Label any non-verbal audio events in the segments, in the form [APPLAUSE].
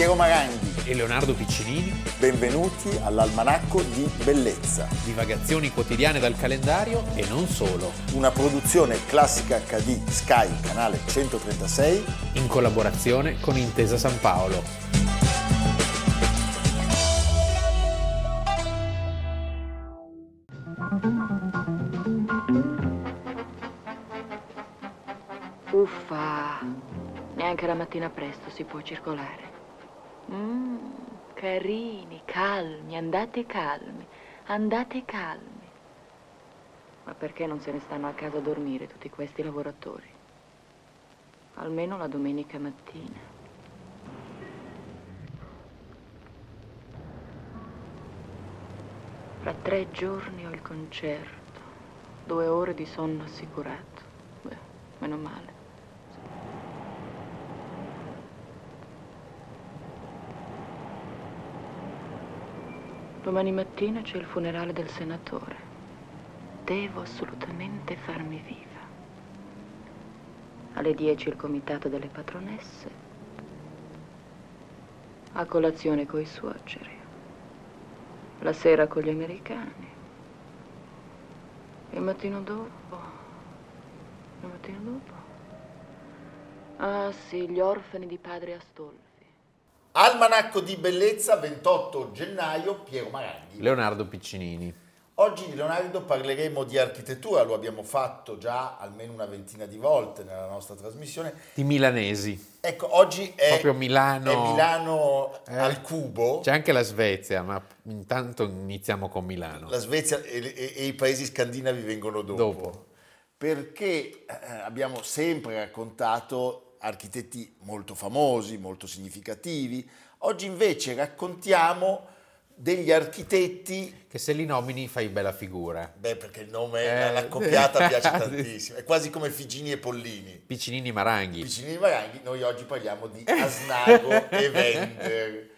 Piero Maranghi e Leonardo Piccinini. Benvenuti all'Almanacco di Bellezza. Divagazioni quotidiane dal calendario e non solo. Una produzione classica HD Sky, canale 136. In collaborazione con Intesa San Paolo. Uffa, neanche la mattina presto si può circolare. Mmm, carini, calmi, andate calmi, andate calmi. Ma perché non se ne stanno a casa a dormire tutti questi lavoratori? Almeno la domenica mattina. Fra tre giorni ho il concerto, due ore di sonno assicurato. Beh, meno male. Domani mattina c'è il funerale del senatore. Devo assolutamente farmi viva. Alle 10 il comitato delle patronesse. A colazione coi suoceri. La sera con gli americani. Il mattino dopo. Il mattino dopo. Ah sì, gli orfani di padre Astolfi. Almanacco di Bellezza, 28 gennaio, Piero Maranghi. Leonardo Piccinini. Oggi Leonardo parleremo di architettura, lo abbiamo fatto già almeno una ventina di volte nella nostra trasmissione. Di milanesi. Ecco, oggi è, Proprio Milano, è Milano eh, al cubo. C'è anche la Svezia, ma intanto iniziamo con Milano. La Svezia e, e- e i paesi scandinavi vengono dopo. Dopo. Perché eh, abbiamo sempre raccontato architetti molto famosi, molto significativi. Oggi invece raccontiamo degli architetti Che se li nomini fai bella figura. Beh, perché il nome, Eh, la, coppiata [LAUGHS] piace tantissimo. È quasi come Figini e Pollini. Piccinini Maranghi. Vicini di Maranghi, noi oggi parliamo di Asnago e Wender.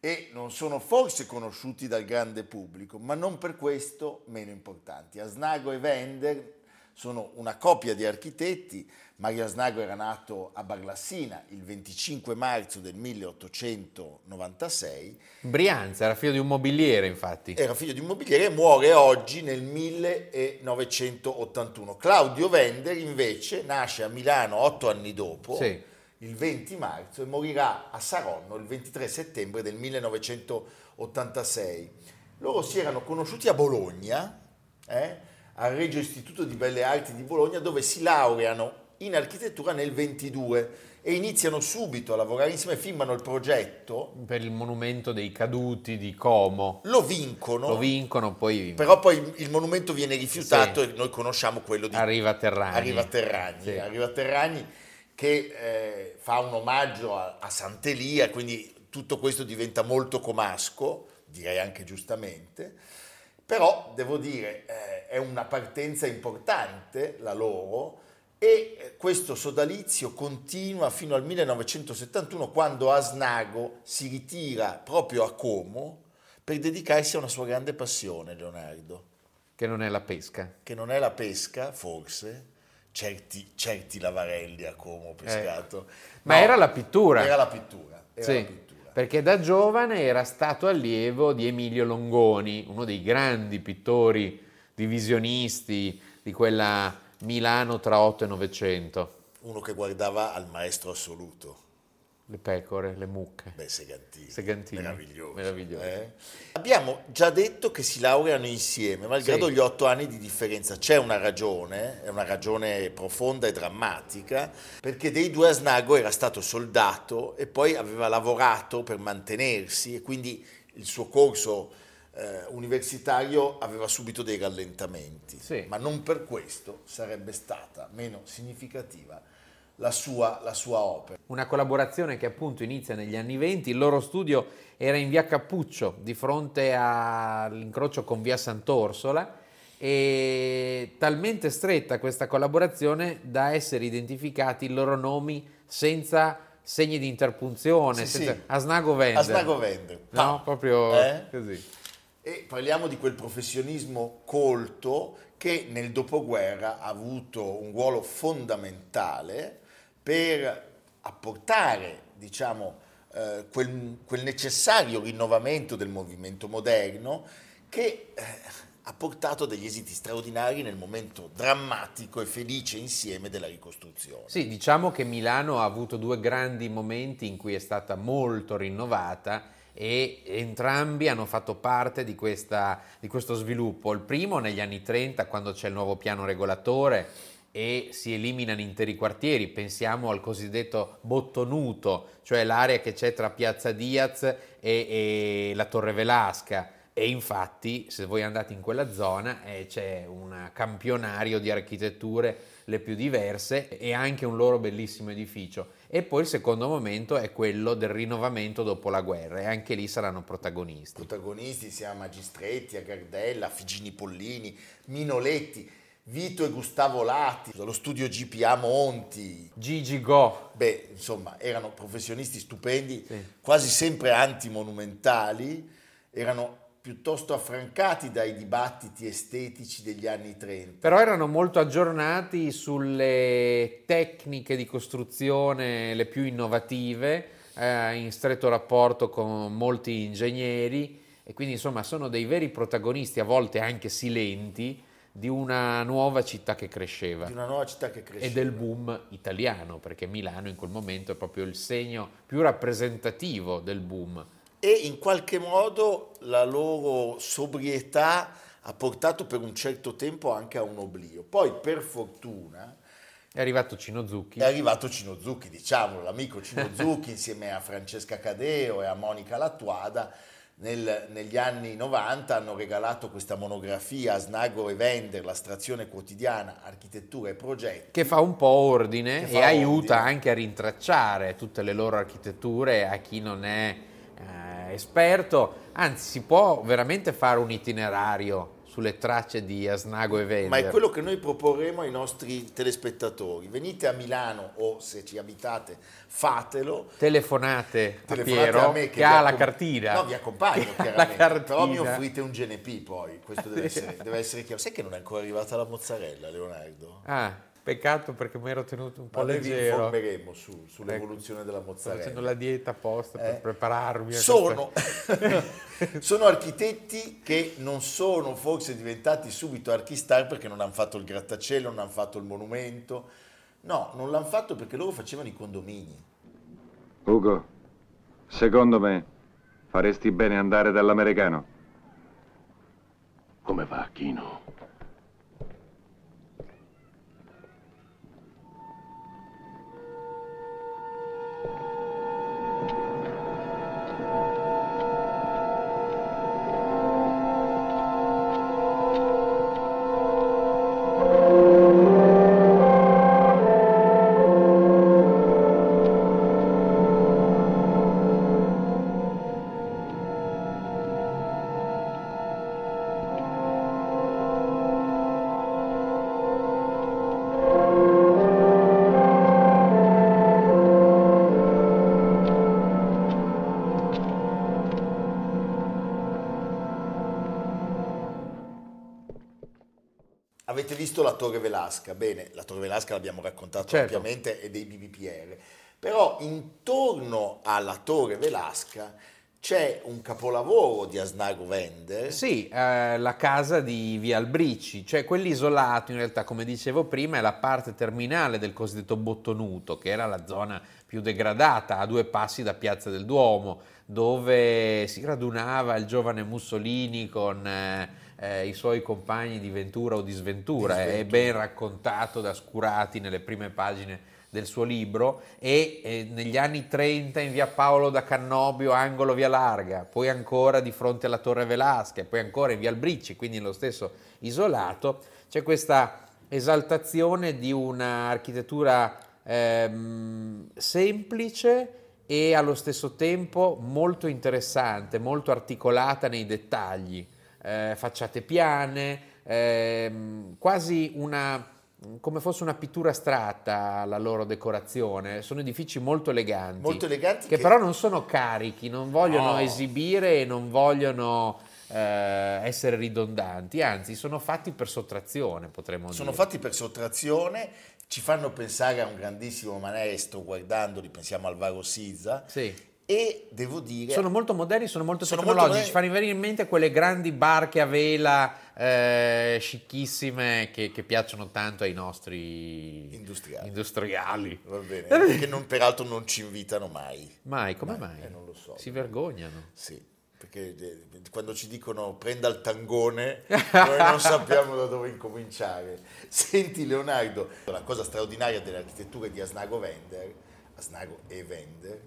E non sono forse conosciuti dal grande pubblico, ma non per questo meno importanti. Asnago e Wender sono una coppia di architetti. Mario Asnago era nato a Barlassina il 25 marzo del 1896 Brianza, era figlio di un mobiliere, infatti. era figlio di un mobiliere e muore oggi nel 1981. Claudio Wender invece nasce a Milano otto anni dopo, Sì. il 20 marzo, e morirà a Saronno il 23 settembre del 1986. Loro si erano conosciuti a Bologna, eh, al Regio Istituto di Belle Arti di Bologna, dove si laureano in architettura nel 22 e iniziano subito a lavorare insieme, firmano il progetto, Per il monumento dei caduti di Como. lo vincono. Lo vincono, poi Però poi il monumento viene rifiutato Sì. e noi conosciamo quello di arriva Terrani. Arriva Terragni. Sì. Arriva Terragni che eh, fa un omaggio a, a Sant'Elia, quindi tutto questo diventa molto comasco, direi anche giustamente. Però devo dire, eh, è una partenza importante la loro e eh, questo sodalizio continua fino al 1971 quando Asnago si ritira proprio a Como per dedicarsi a una sua grande passione, Leonardo Che non è la pesca. che non è la pesca, forse, certi, certi lavarelli a Como ho pescato. Ma era la pittura. Era la pittura. Era Sì, la pittura. Perché da giovane era stato allievo di Emilio Longoni, uno dei grandi pittori divisionisti di quella Milano tra 8 e 900. Uno che guardava al maestro assoluto. Le pecore, le mucche. Beh, Segantini. Segantini. Meraviglioso. Meraviglioso. eh? Abbiamo già detto che si laureano insieme, malgrado Sì. gli otto anni di differenza. C'è una ragione, è una ragione profonda e drammatica, perché dei due Asnago era stato soldato e poi aveva lavorato per mantenersi e quindi il suo corso eh, universitario aveva subito dei rallentamenti. Sì. Ma non per questo sarebbe stata meno significativa la sua, la sua opera. Una collaborazione che appunto inizia negli anni 20, il loro studio era in via Cappuccio, di fronte all'incrocio con via Sant'Orsola, e talmente stretta questa collaborazione da essere identificati i loro nomi senza segni di interpunzione, Sì, senza- sì. Asnago Vender. Asnago Vender. No, proprio Eh? così. E parliamo di quel professionismo colto che nel dopoguerra ha avuto un ruolo fondamentale per apportare, diciamo, eh, quel, quel, necessario rinnovamento del movimento moderno che eh, ha portato degli esiti straordinari nel momento drammatico e felice insieme della ricostruzione. Sì, diciamo che Milano ha avuto due grandi momenti in cui è stata molto rinnovata e entrambi hanno fatto parte di, questa, di questo sviluppo. Il primo negli anni 30 quando c'è il nuovo piano regolatore e si eliminano interi quartieri, pensiamo al cosiddetto bottonuto, cioè l'area che c'è tra Piazza Diaz e, e la Torre Velasca e infatti se voi andate in quella zona eh, c'è un campionario di architetture le più diverse e anche un loro bellissimo edificio. E poi il secondo momento è quello del rinnovamento dopo la guerra e anche lì saranno protagonisti. Protagonisti sia Magistretti, a Gardella, Figini Pollini, Minoletti. Vito e Gustavo Lati, lo studio GPA Monti, Gigi Go. Beh, insomma, erano professionisti stupendi, sì. quasi sempre antimonumentali, erano piuttosto affrancati dai dibattiti estetici degli anni 30. Però erano molto aggiornati sulle tecniche di costruzione le più innovative, eh, in stretto rapporto con molti ingegneri e quindi insomma sono dei veri protagonisti, a volte anche silenti, di una nuova città che cresceva. Di una nuova città che cresceva. E del boom italiano, perché Milano in quel momento è proprio il segno più rappresentativo del boom e in qualche modo la loro sobrietà ha portato per un certo tempo anche a un oblio. Poi per fortuna è arrivato Cino Zucchi. È arrivato Cino Zucchi, diciamolo, l'amico Cino [LAUGHS] Zucchi insieme a Francesca Cadeo e a Monica Lattuada nel, negli anni 90 hanno regalato questa monografia a Snago e Vender, la strazione quotidiana, architettura e progetti. Che fa un po' ordine e aiuta ordine. anche a rintracciare tutte le loro architetture a chi non è eh, esperto, anzi si può veramente fare un itinerario sulle tracce di Asnago e Vender. Ma è quello che noi proporremo ai nostri telespettatori. Venite a Milano o se ci abitate fatelo. Telefonate, Telefonate a Piero a me che, che ha la cartina. No, vi accompagno [LAUGHS] chiaramente, però mi offrite un GNP poi, questo deve essere, deve essere chiaro. Sai che non è ancora arrivata la mozzarella, Leonardo? Ah. Peccato perché mi ero tenuto un po' Ma leggero. Vi informeremo su, sull'evoluzione ecco, della mozzarella. Sto facendo la dieta apposta per eh, prepararmi. Sono, [LAUGHS] [LAUGHS] sono architetti che non sono forse diventati subito archistar perché non hanno fatto il grattacielo, non hanno fatto il monumento. No, non l'hanno fatto perché loro facevano i condomini. Ugo, secondo me faresti bene andare dall'americano. Come va, Chino? Visto la Torre Velasca, bene, la Torre Velasca l'abbiamo raccontato certo. ampiamente, è dei BBPR, però intorno alla Torre Velasca c'è un capolavoro di Asnago Vende. Sì, eh, la casa di Via Albrici, cioè quell'isolato in realtà, come dicevo prima, è la parte terminale del cosiddetto Bottonuto, che era la zona più degradata, a due passi da Piazza del Duomo, dove si radunava il giovane Mussolini con... Eh, eh, i suoi compagni di ventura o di sventura, di è ben raccontato da Scurati nelle prime pagine del suo libro e eh, negli anni 30 in via Paolo da Cannobio, angolo via Larga, poi ancora di fronte alla Torre Velasca, poi ancora in via Albricci, quindi nello stesso isolato, c'è questa esaltazione di un'architettura ehm, semplice e allo stesso tempo molto interessante, molto articolata nei dettagli eh, facciate piane, eh, quasi una, come fosse una pittura astratta la loro decorazione. Sono edifici molto eleganti, molto eleganti che, che, però non sono carichi, non vogliono no. esibire e non vogliono eh, essere ridondanti, anzi sono fatti per sottrazione, potremmo sono dire. Sono fatti per sottrazione, ci fanno pensare a un grandissimo maestro, guardandoli pensiamo al Varo Sizza, sì e devo dire... Sono molto moderni, sono molto Sono tecnologici, molto ci fanno venire in mente quelle grandi barche a vela eh, scicchissime che, che piacciono tanto ai nostri Industriali. industriali. Va bene, [LAUGHS] che non- peraltro non ci invitano mai. Mai, come mai? eh, non lo so. Si vergognano. Sì, perché eh, quando ci dicono prenda il tangone, [LAUGHS] noi non sappiamo da dove incominciare. Senti Leonardo, la cosa straordinaria delle architetture di Asnago Vender, Asnago e Vender,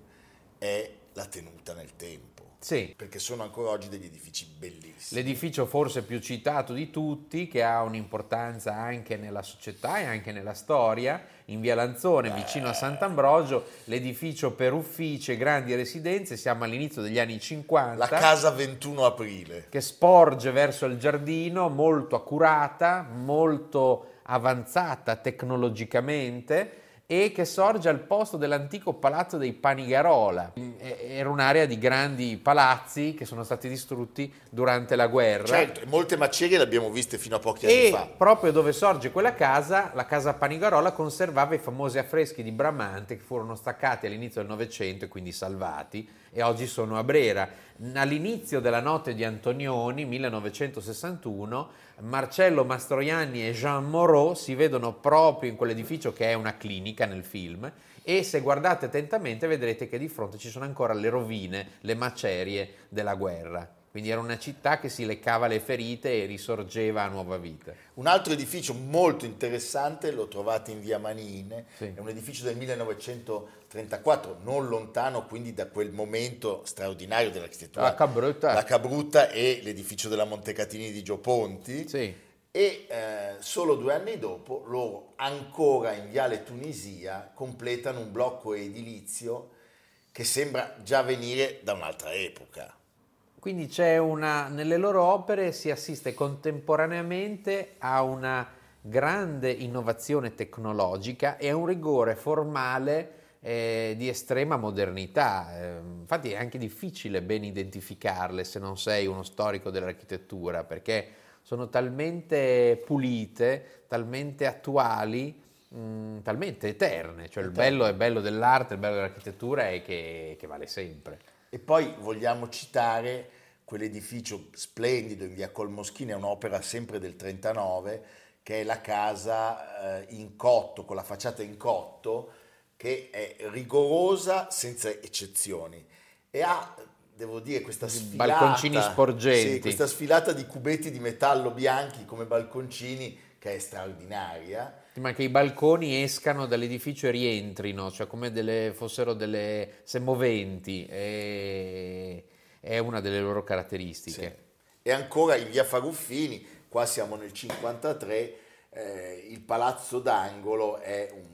è la tenuta nel tempo. Sì. Perché sono ancora oggi degli edifici bellissimi. L'edificio forse più citato di tutti, che ha un'importanza anche nella società e anche nella storia, in via Lanzone, vicino a Sant'Ambrogio, l'edificio per uffici e grandi residenze, siamo all'inizio degli anni 50. La casa 21 aprile. che sporge verso il giardino, molto accurata, molto avanzata tecnologicamente e che sorge al posto dell'antico palazzo dei Panigarola. Era un'area di grandi palazzi che sono stati distrutti durante la guerra. Certo, e molte macerie le abbiamo viste fino a pochi anni E fa. proprio dove sorge quella casa, la casa Panigarola conservava i famosi affreschi di Bramante che furono staccati all'inizio del Novecento e quindi salvati e oggi sono a Brera. All'inizio della notte di Antonioni, 1961, Marcello Mastroianni e Jean Moreau si vedono proprio in quell'edificio che è una clinica nel film e se guardate attentamente vedrete che di fronte ci sono ancora le rovine, le macerie della guerra. Quindi era una città che si leccava le ferite e risorgeva a nuova vita. Un altro edificio molto interessante lo trovate in via Manine, Sì. è un edificio del 1934, non lontano quindi da quel momento straordinario dell'architettura. La Cabrutta. La Cabrutta e l'edificio della Montecatini di Gio Ponti. Sì. E eh, solo due anni dopo loro ancora in Viale Tunisia completano un blocco edilizio che sembra già venire da un'altra epoca. Quindi c'è una, nelle loro opere si assiste contemporaneamente a una grande innovazione tecnologica e a un rigore formale eh, di estrema modernità. Eh, infatti è anche difficile ben identificarle se non sei uno storico dell'architettura, perché sono talmente pulite, talmente attuali, mh, talmente eterne. Cioè il bello è bello dell'arte, il bello dell'architettura è che- che vale sempre. E poi vogliamo citare quell'edificio splendido in via Colmoschini, è un'opera sempre del 39, che è la casa eh, in cotto, con la facciata in cotto, che è rigorosa senza eccezioni e ha, devo dire, questa sfilata, balconcini sporgenti. sì, questa sfilata di cubetti di metallo bianchi come balconcini che è straordinaria. Ma che i balconi escano dall'edificio e rientrino, cioè come delle, fossero delle semoventi, è, è una delle loro caratteristiche. E ancora in via Faruffini, qua siamo nel 53, eh, il Palazzo d'Angolo è un,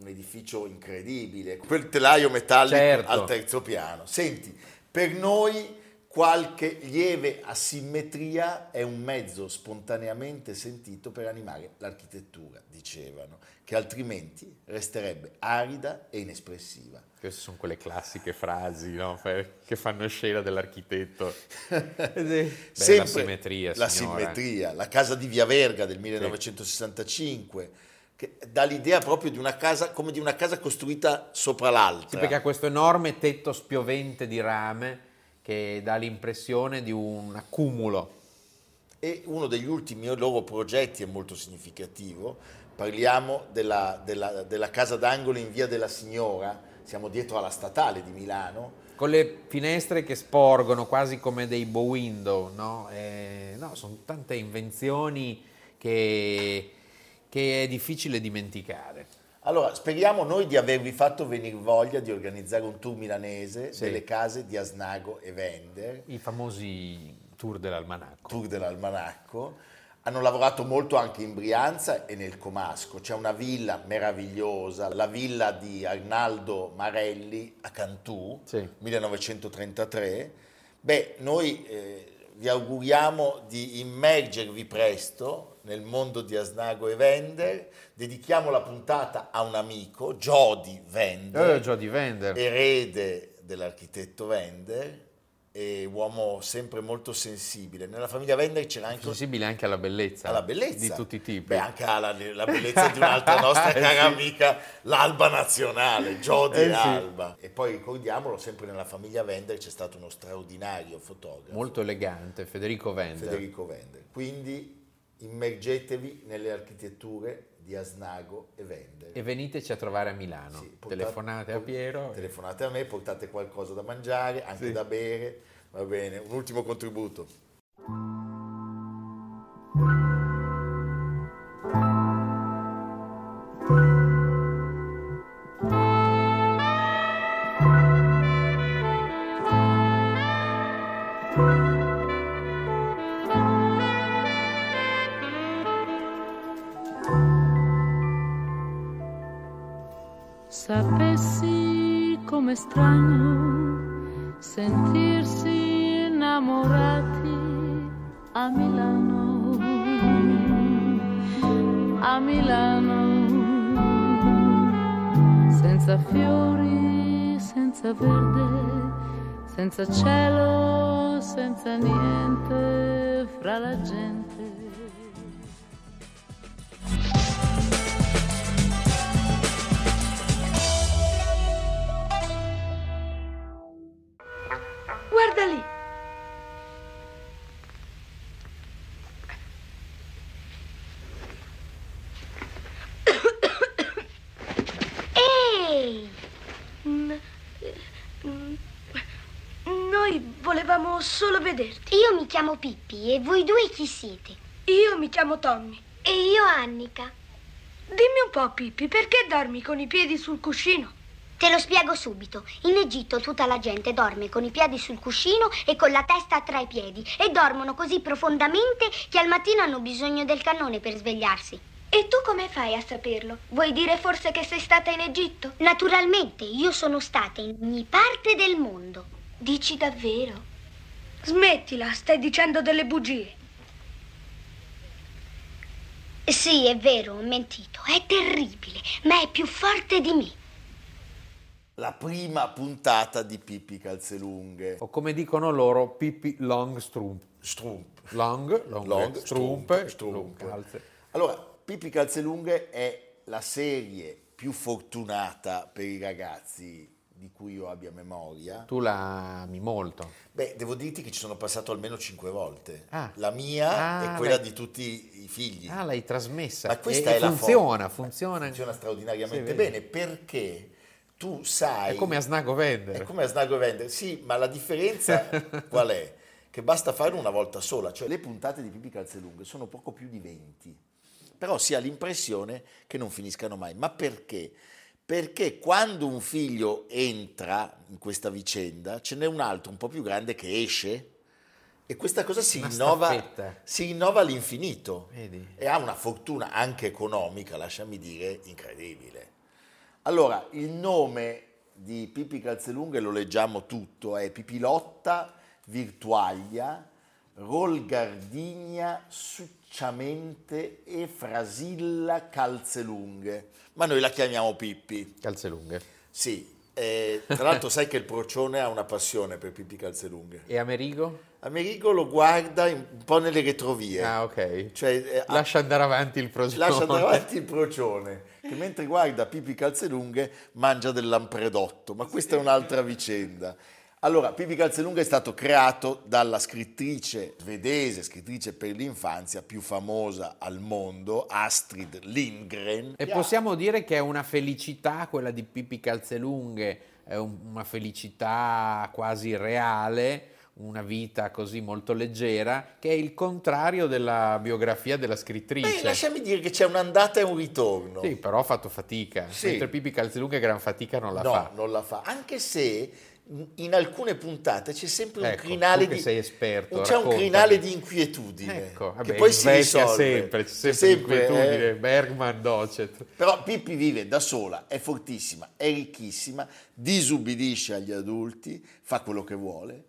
un edificio incredibile, quel telaio metallico Certo. al terzo piano. Senti, per noi qualche lieve asimmetria è un mezzo spontaneamente sentito per animare l'architettura, dicevano, che altrimenti resterebbe arida e inespressiva. Queste sono quelle classiche frasi no? Che fanno scena dell'architetto. [LAUGHS] Beh, Sempre la simmetria, la signora. simmetria, la casa di Via Verga del 1965, che dà l'idea proprio di una casa come di una casa costruita sopra l'altra. Sì, perché ha questo enorme tetto spiovente di rame che dà l'impressione di un accumulo. E uno degli ultimi loro progetti è molto significativo. Parliamo della, della- della casa d'angolo in Via della Signora, siamo dietro alla statale di Milano. Con le finestre che sporgono quasi come dei bow window, no? Eh, no, sono tante invenzioni che, che è difficile dimenticare. Allora, speriamo noi di avervi fatto venire voglia di organizzare un tour milanese Sì. delle case di Asnago e Vender. I famosi tour dell'almanacco. tour dell'almanacco. Hanno lavorato molto anche in Brianza e nel Comasco. C'è una villa meravigliosa, la villa di Arnaldo Marelli a Cantù, Sì. 1933. Beh, noi eh, vi auguriamo di immergervi presto nel mondo di Asnago e Vender. Dedichiamo la puntata a un amico, Jody Vender Eh, Jody Vender. erede dell'architetto Vender e uomo sempre molto sensibile. Nella famiglia Wender c'era anche Sensibile anche alla bellezza. alla bellezza Di tutti i tipi. Beh, anche alla la bellezza di un'altra [LAUGHS] nostra Eh, cara sì. amica, l'Alba nazionale, Jody Eh, sì. Alba. E poi ricordiamolo, sempre nella famiglia Wender c'è stato uno straordinario fotografo, Molto elegante, Federico Vender. Federico Wender. Quindi immergetevi nelle architetture di Asnago e Wender. E veniteci a trovare a Milano. Sì, portate- Telefonate a Piero. Telefonate a me, portate qualcosa da mangiare, anche Sì. da bere. Va bene, un ultimo contributo. Strano sentirsi innamorati a Milano, a Milano, senza fiori, senza verde, senza cielo, senza niente fra la gente. Lì. Ehi! Noi volevamo solo vederti. Io mi chiamo Pippi e voi due chi siete? Io mi chiamo Tommy. E io Annica. Dimmi un po', Pippi, perché dormi con i piedi sul cuscino? Te lo spiego subito. In Egitto tutta la gente dorme con i piedi sul cuscino e con la testa tra i piedi e dormono così profondamente che al mattino hanno bisogno del cannone per svegliarsi. E tu come fai a saperlo? Vuoi dire forse che sei stata in Egitto? Naturalmente, io sono stata in ogni parte del mondo. Dici davvero? Smettila, stai dicendo delle bugie. Sì, è vero, ho mentito. È terribile, ma è più forte di me. La prima puntata di Pippi Calzelunghe. O come dicono loro, Pippi Long Strump. Strump. Long, long, Long, strump, strump, calze. Allora, Pippi Calzelunghe è la serie più fortunata per i ragazzi di cui io abbia memoria. Tu la ami molto. Beh, devo dirti che ci sono passato almeno cinque volte. Ah. La mia Ah, e quella l'hai- di tutti i figli. Ah, l'hai trasmessa. Ma questa E- è la funziona, funziona. Funziona straordinariamente Sì, bene perché tu sai... È come a Snago Vender. È come a Snago Vender, sì, ma la differenza [LAUGHS] qual è? Che basta farlo una volta sola, cioè le puntate di Pippi Calzelunghe sono poco più di 20, però si ha l'impressione che non finiscano mai. Ma perché? Perché quando un figlio entra in questa vicenda, ce n'è un altro un po' più grande che esce e questa cosa si staffetta. si rinnova all'infinito Vedi? e ha una fortuna anche economica, lasciami dire, incredibile. Allora, il nome di Pippi Calzelunghe lo leggiamo tutto, è Pipilotta Virtuaglia Rolgardigna Succiamente e Frasilla Calzelunghe, ma noi la chiamiamo Pippi. Calze lunghe. Sì, eh, tra l'altro sai che il procione ha una passione per Pippi Calzelunghe. E Amerigo? Amerigo lo guarda un po' nelle retrovie. Ah, ok. Cioè, eh, Lascia andare avanti il progetto. lascia davanti il procione che mentre guarda Pippi Calzelunghe mangia del lampredotto, ma questa è un'altra vicenda. Allora, Pippi Calzelunghe è stato creato dalla scrittrice svedese, scrittrice per l'infanzia più famosa al mondo, Astrid Lindgren. E possiamo dire che è una felicità quella di Pippi Calzelunghe, è un- una felicità quasi reale, una vita così molto leggera, che è il contrario della biografia della Beh, scrittrice. lasciami dire che c'è un'andata e un ritorno. Sì, però ha fatto fatica, Sì. mentre Pippi Calzelunghe gran fatica non la no, fa. non la fa. Anche se in alcune puntate c'è sempre un Ecco, crinale tu che di sei esperto, c'è un raccontami. crinale di inquietudine Ecco, che vabbè, poi in si risolve sempre, c'è sempre, sempre, l'inquietudine, eh. Bergman, Docet. Però Pippi vive da sola, è fortissima, è ricchissima, disubbidisce agli adulti, fa quello che vuole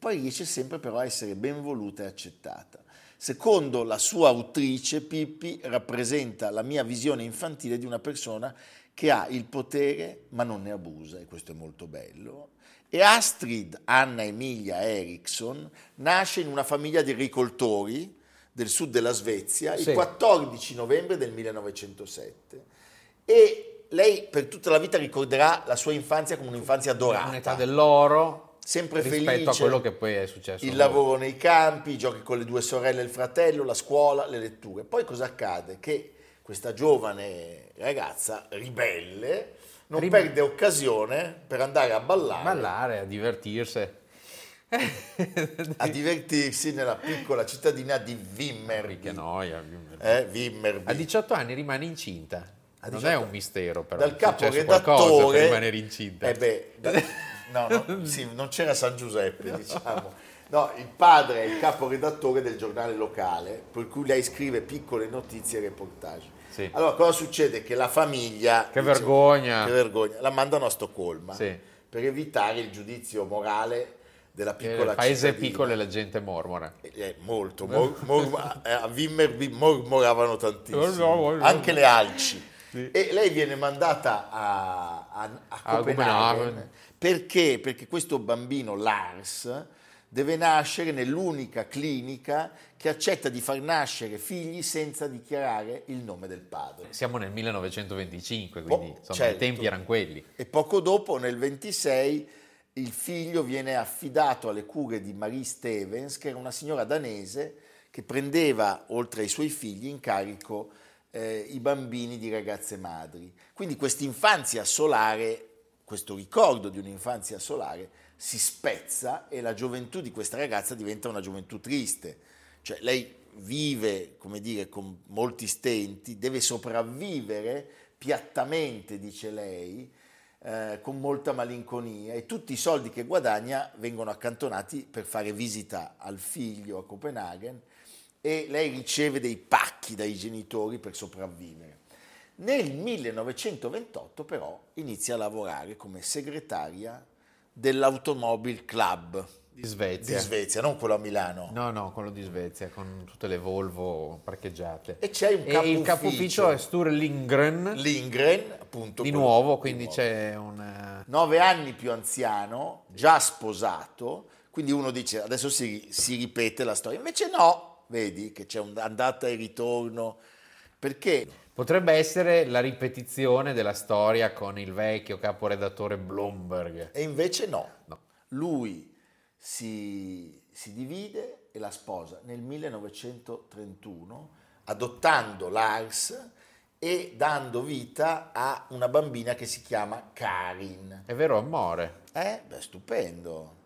poi riesce sempre però a essere ben voluta e accettata. Secondo la sua autrice, Pippi rappresenta la mia visione infantile di una persona che ha il potere ma non ne abusa, e questo è molto bello. E Astrid Anna Emilia Eriksson nasce in una famiglia di agricoltori del sud della Svezia Sì. il 14 novembre del 1907 e lei per tutta la vita ricorderà la sua infanzia come un'infanzia dorata. Un'età dell'oro sempre rispetto felice. a quello che poi è successo. Il lavoro nei campi, i giochi con le due sorelle e il fratello, la scuola, le letture. Poi cosa accade? Che questa giovane ragazza ribelle non Rib- perde occasione per andare a ballare, Ballare, a divertirsi. a divertirsi nella piccola cittadina di Che Vimmerby. noia. Eh, Vimmerby. A 18 anni rimane incinta. A non 18 è un mistero, però. Dal capo redattore per rimanere incinta. Eh beh, da- [LAUGHS] no, no, [LAUGHS] sì, non c'era San Giuseppe, diciamo. No, il padre è il caporedattore del giornale locale, per cui lei scrive piccole notizie e reportage. Sì. Allora, cosa succede? Che la famiglia... Che vergogna. Che vergogna. La mandano a Stoccolma Sì. per evitare il giudizio morale della piccola Nel paese cittadina. piccolo e la gente mormora. Eh, molto, mor- mor- eh, a Vimmerby mormoravano tantissimo, anche le alci. E lei viene mandata a, a- a Copenaghen. Perché? Perché questo bambino Lars deve nascere nell'unica clinica che accetta di far nascere figli senza dichiarare il nome del padre. Siamo nel 1925, quindi Oh, insomma certo. i tempi erano quelli. E poco dopo, nel 26, il figlio viene affidato alle cure di Marie Stevens, che era una signora danese che prendeva, oltre ai suoi figli, in carico eh, i bambini di ragazze madri. Quindi quest'infanzia solare, questo ricordo di un'infanzia solare, si spezza e la gioventù di questa ragazza diventa una gioventù triste. Cioè lei vive, come dire, con molti stenti, deve sopravvivere piattamente, dice lei, eh, con molta malinconia e tutti i soldi che guadagna vengono accantonati per fare visita al figlio a Copenaghen e lei riceve dei pacchi dai genitori per sopravvivere. Nel 1928 però inizia a lavorare come segretaria dell'Automobile Club Di Svezia. di Svezia, non quello a Milano. No, no, quello di Svezia, con tutte le Volvo parcheggiate. E c'è un E il capo capo ufficio. è Sture Lindgren, Lindgren, appunto. di nuovo, di quindi nuovo. c'è un... nove anni più anziano, già sposato, quindi uno dice adesso si, si ripete la storia, invece no, vedi che c'è un'andata e ritorno, perché Potrebbe essere la ripetizione della storia con il vecchio caporedattore Bloomberg. e invece no, No. lui si, si divide e la sposa nel 1931, adottando Lars e dando vita a una bambina che si chiama Karin. È vero amore. Eh, beh, stupendo.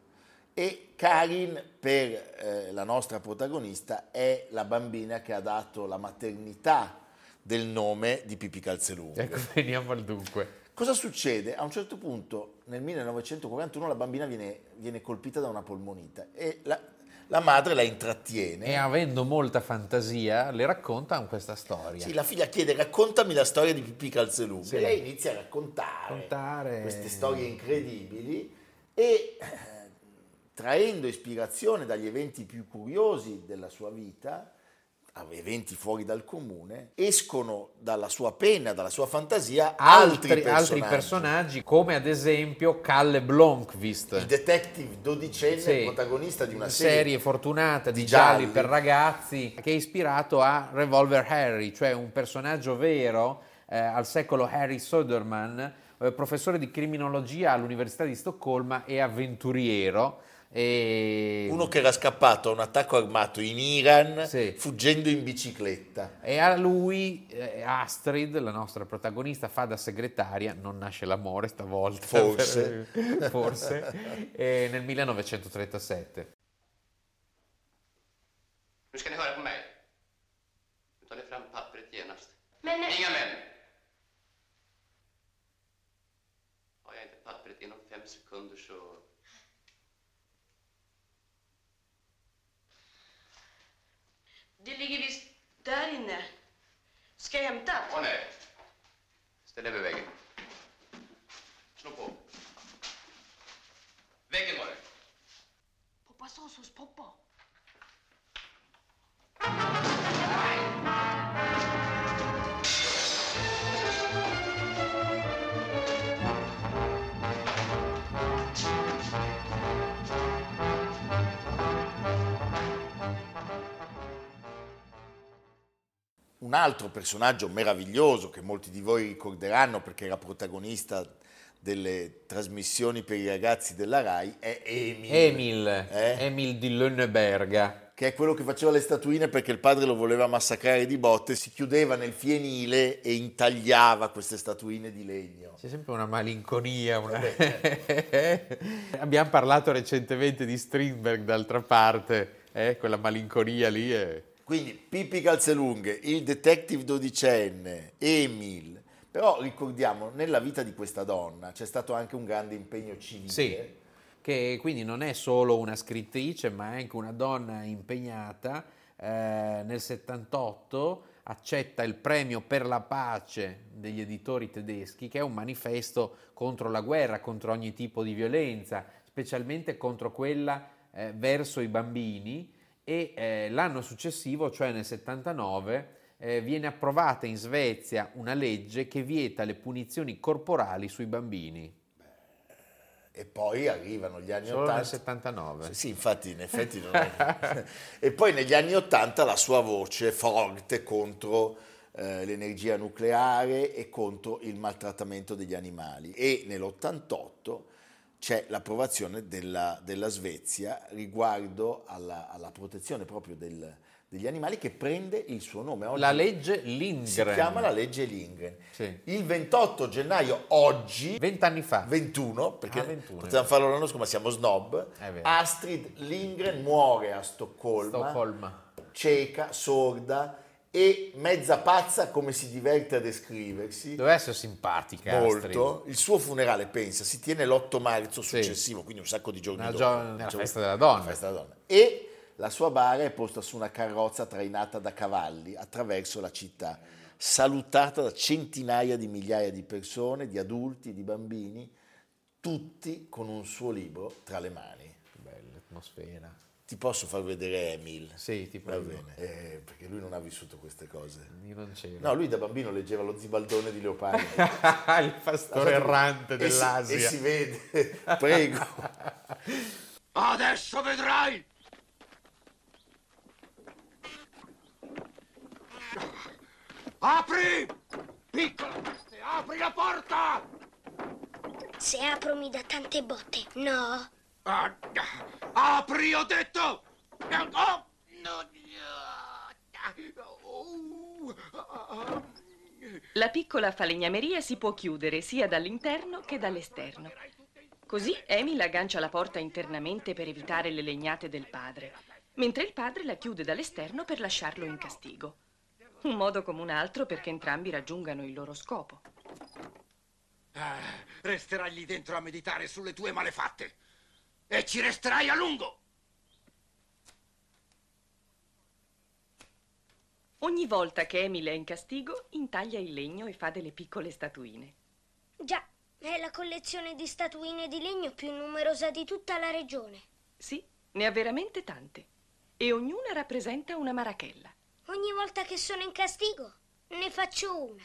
E Karin, per eh, la nostra protagonista, è la bambina che ha dato la maternità del nome di Pippi Calzelunghe. Ecco, [LAUGHS] veniamo al dunque. Cosa succede? A un certo punto, nel 1941, la bambina viene, viene colpita da una polmonite e la, la madre la intrattiene. E avendo molta fantasia, le racconta questa storia. Sì, la figlia chiede raccontami la storia di Pippi Calzelunghe Sì. e lei inizia a raccontare, Raccontare- queste storie incredibili e eh, traendo ispirazione dagli eventi più curiosi della sua vita, eventi fuori dal comune, escono dalla sua penna, dalla sua fantasia altri, altri, personaggi. altri personaggi, come ad esempio Kalle Blomqvist. Il detective dodicenne, Sì, protagonista di una serie, serie, fortunata di, di gialli. gialli. per ragazzi che è ispirato a Revolver Harry, cioè un personaggio vero eh, al secolo Harry Soderman, eh, professore di criminologia all'Università di Stoccolma e avventuriero. E... uno che era scappato a un attacco armato in Iran Sì. fuggendo in bicicletta. E a lui eh, Astrid, la nostra protagonista, fa da segretaria, non nasce l'amore stavolta, Forse. per- forse, nel 1937. Nu ska ni höra på mig. Nu tar ni fram pappret genast. Men Inga men! Har jag inte pappret inom fem sekunder så... det ligger visst där inne. Ska jag hämta? Åh nej! Ställ över väggen. Slå på. Väggen var det. Poppa sås hos Poppa. Un altro personaggio meraviglioso che molti di voi ricorderanno perché era protagonista delle trasmissioni per i ragazzi della RAI è Emil. Emil, Eh? Emil di Lönneberga. che è quello che faceva le statuine perché il padre lo voleva massacrare di botte, si chiudeva nel fienile e intagliava queste statuine di legno. C'è sempre una malinconia. una- Vabbè. [LAUGHS] Abbiamo parlato recentemente di Strindberg, d'altra parte, eh, quella malinconia lì è... Quindi Pippi Calzelunghe, il detective dodicenne, Emil. Però ricordiamo, nella vita di questa donna c'è stato anche un grande impegno civile. Sì, che quindi non è solo una scrittrice, ma è anche una donna impegnata. Eh, nel 78 accetta il premio per la pace degli editori tedeschi, che è un manifesto contro la guerra, contro ogni tipo di violenza, specialmente contro quella eh, verso i bambini. E eh, l'anno successivo, cioè nel 79, eh, viene approvata in Svezia una legge che vieta le punizioni corporali sui bambini. E poi arrivano gli anni Solo 80. nel 79. Sì, infatti, in effetti non è... e poi negli anni 80 la sua voce forte contro eh, l'energia nucleare e contro il maltrattamento degli animali. E nell'88 c'è l'approvazione della, della Svezia riguardo alla, alla protezione proprio del- degli animali che prende il suo nome. Oggi La legge si Lindgren. chiama la legge Lindgren. Sì. Il 28 oggi, Vent'anni fa. 21, perché Ah, 21, potevamo farlo l'anno scorso, ma siamo snob. Astrid Lindgren muore a Stoccolma, Stoccolma. cieca, sorda e mezza pazza come si diverte a descriversi. Doveva essere simpatica. Molto. Il suo funerale, pensa, si tiene l'8 marzo Sì. successivo, quindi un sacco di giorni Una dopo. gio- nella Gio- festa della donna. la festa della donna. E la sua bara è posta su una carrozza trainata da cavalli attraverso la città, salutata da centinaia di migliaia di persone, di adulti, di bambini, tutti con un suo libro tra le mani. Che bella atmosfera. Ti posso far vedere Emil? Sì, ti Va prego. bene, eh, perché lui non ha vissuto queste cose. Io non c'ero. No, lui da bambino leggeva lo zibaldone di Leopardi. [LAUGHS] il pastore errante E si- dell'Asia. E si vede, [LAUGHS] prego. Adesso vedrai! Apri! Piccola peste, apri la porta! Se apro mi dà tante botte. No. Ah, apri, ho detto! Oh, no, oh, La piccola falegnameria si può chiudere sia dall'interno che dall'esterno. Così Emil aggancia la porta internamente per evitare le legnate del padre, mentre il padre la chiude dall'esterno per lasciarlo in castigo. Un modo come un altro perché entrambi raggiungano il loro scopo. ah, resterai lì dentro a meditare sulle tue malefatte. E ci resterai a lungo! Ogni volta che Emil è in castigo, intaglia il legno e fa delle piccole statuine. Già, è la collezione di statuine di legno più numerosa di tutta la regione. Sì, ne ha veramente tante. E ognuna rappresenta una marachella. Ogni volta che sono in castigo, ne faccio una.